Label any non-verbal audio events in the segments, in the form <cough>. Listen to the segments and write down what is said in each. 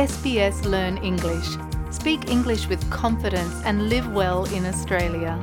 SBS Learn English. Speak English with confidence and live well in Australia.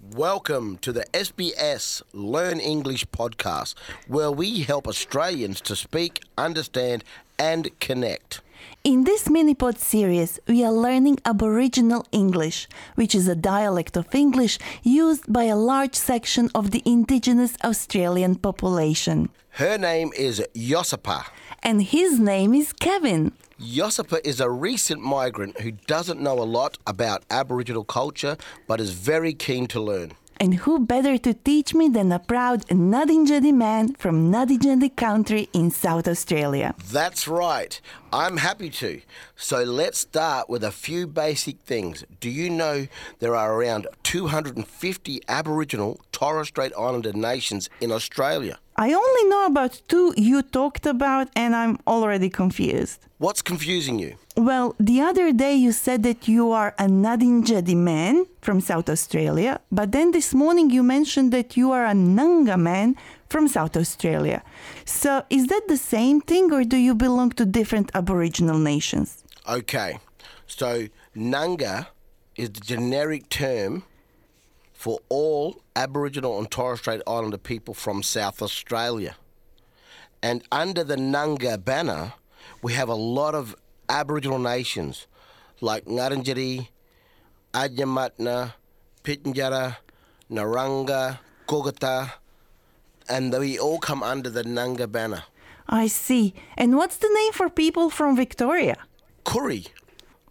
Welcome to the SBS Learn English podcast, where we help Australians to speak, understand, and connect. In this mini pod series, we are learning Aboriginal English, which is a dialect of English used by a large section of the Indigenous Australian population. Her name is Yosipa. And his name is Kevin. Yosipa is a recent migrant who doesn't know a lot about Aboriginal culture but is very keen to learn. And who better to teach me than a proud Ngarrindjeri man from Ngarrindjeri country in South Australia? That's right. I'm happy to. So let's start with a few basic things. Do you know there are around 250 Aboriginal Torres Strait Islander nations in Australia? I only know about two you talked about, and I'm already confused. What's confusing you? Well, the other day you said that you are a Ngarrindjeri man from South Australia, but then this morning you mentioned that you are a Nunga man from South Australia. So is that the same thing, or do you belong to different Aboriginal nations? Okay, so Nunga is the generic term for all Aboriginal and Torres Strait Islander people from South Australia. And under the Nunga banner, we have a lot of Aboriginal nations like Ngarrindjeri, Adnyamathanha, Pitjantjatjara, Narungga, Kokatha, and we all come under the Nunga banner. I see. And what's the name for people from Victoria? Koori.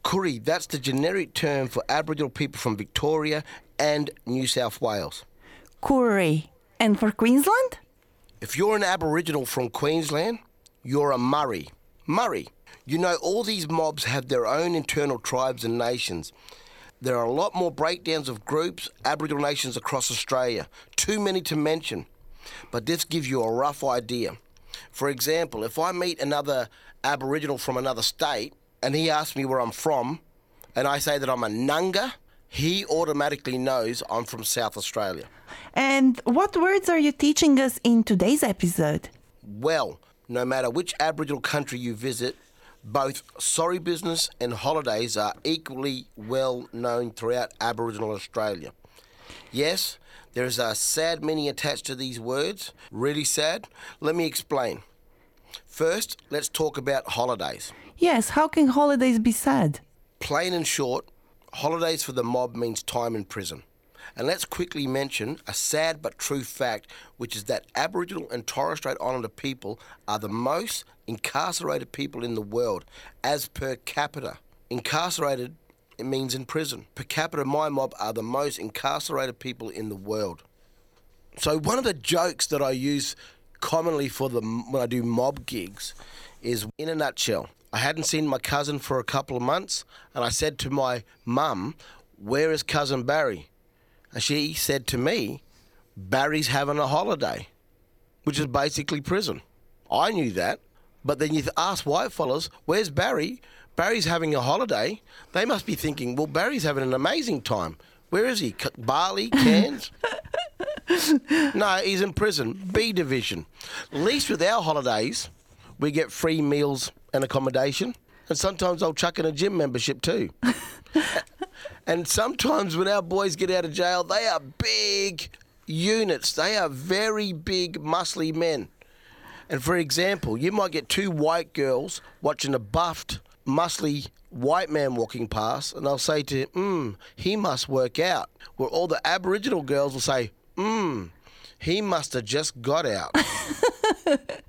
Koori, that's the generic term for Aboriginal people from Victoria and New South Wales. Koori. And for Queensland? If you're an Aboriginal from Queensland, you're a Murri. Murri. You know, all these mobs have their own internal tribes and nations. There are a lot more breakdowns of groups, Aboriginal nations across Australia. Too many to mention. But this gives you a rough idea. For example, if I meet another Aboriginal from another state and he asks me where I'm from, and I say that I'm a Nunga, he automatically knows I'm from South Australia. And what words are you teaching us in today's episode? Well, no matter which Aboriginal country you visit, both sorry business and holidays are equally well known throughout Aboriginal Australia. Yes, there's a sad meaning attached to these words, really sad. Let me explain. First, let's talk about holidays. Yes, how can holidays be sad? Plain and short, holidays for the mob means time in prison. And let's quickly mention a sad but true fact, which is that Aboriginal and Torres Strait Islander people are the most incarcerated people in the world, as per capita. Incarcerated it means in prison. Per capita, my mob are the most incarcerated people in the world. So one of the jokes that I use commonly for the when I do mob gigs is, in a nutshell, I hadn't seen my cousin for a couple of months, and I said to my mum, "Where is cousin Barry?" And she said to me, "Barry's having a holiday," which is basically prison. I knew that, but then you ask white fellas, "Where's Barry?" Barry's having a holiday. They must be thinking, "Well, Barry's having an amazing time." Where is he? C- Bali, <laughs> Cairns? no, he's in prison. B division. At least with our holidays, we get free meals and accommodation. And sometimes I'll chuck in a gym membership too. <laughs> and sometimes when our boys get out of jail, they are big units. They are very big, muscly men. And for example, you might get two white girls watching a buffed, muscly white man walking past, and they'll say to him, hmm, he must work out. Where all the Aboriginal girls will say, hmm, he must have just got out. <laughs>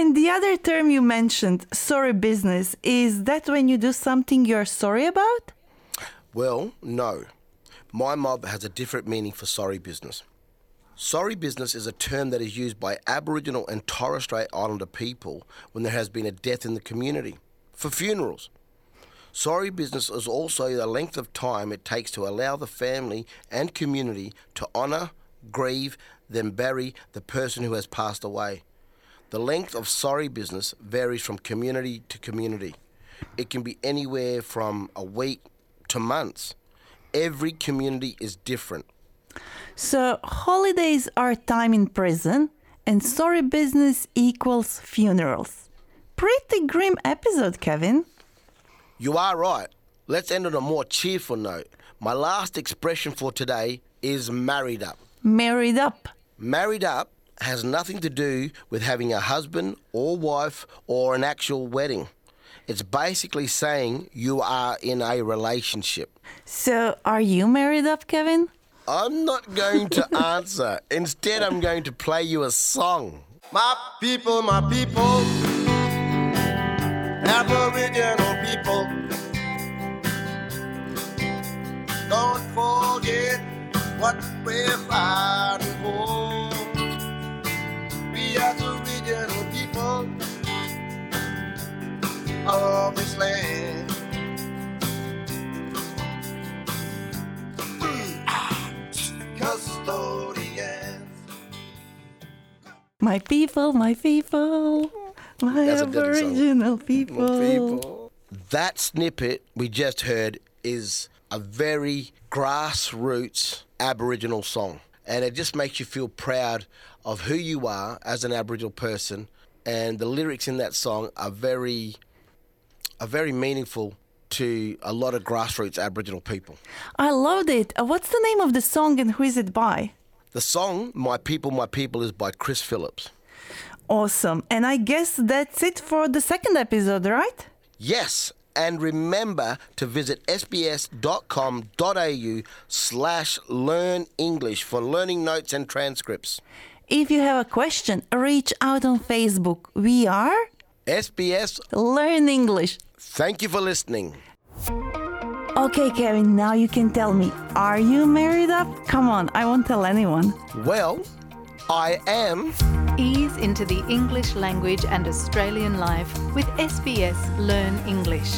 And the other term you mentioned, sorry business, is that when you do something you're sorry about? Well, no. My mob has a different meaning for sorry business. Sorry business is a term that is used by Aboriginal and Torres Strait Islander people when there has been a death in the community. For funerals. Sorry business is also the length of time it takes to allow the family and community to honour, grieve, then bury the person who has passed away. The length of sorry business varies from community to community. It can be anywhere from a week to months. Every community is different. So, holidays are time in prison, and sorry business equals funerals. Pretty grim episode, Kevin. You are right. Let's end on a more cheerful note. My last expression for today is married up. Married up. Married up has nothing to do with having a husband or wife or an actual wedding. It's basically saying you are in a relationship. So, are you married up, Kevin? I'm not going to <laughs> answer. Instead, I'm going to play you a song. My people, my people, Aboriginal people. Don't forget what we're fighting My people, my people, my That's a dirty song. Aboriginal people. people. That snippet we just heard is a very grassroots Aboriginal song. And it just makes you feel proud of who you are as an Aboriginal person. And the lyrics in that song are very, are very meaningful to a lot of grassroots Aboriginal people. I loved it. Uh, What's the name of the song and who is it by? The song "My People, My People" is by Chris Phillips. Awesome. And I guess that's it for the second episode, right? Yes, and remember to visit sbs.com.au slash learn English for learning notes and transcripts. If you have a question, reach out on Facebook. We are SBS, Learn English. thank you for listening. Okay, Kevin, now you can tell me, are you married up? Come on, I won't tell anyone. Well, I am. Ease into the English language and Australian life with SBS Learn English.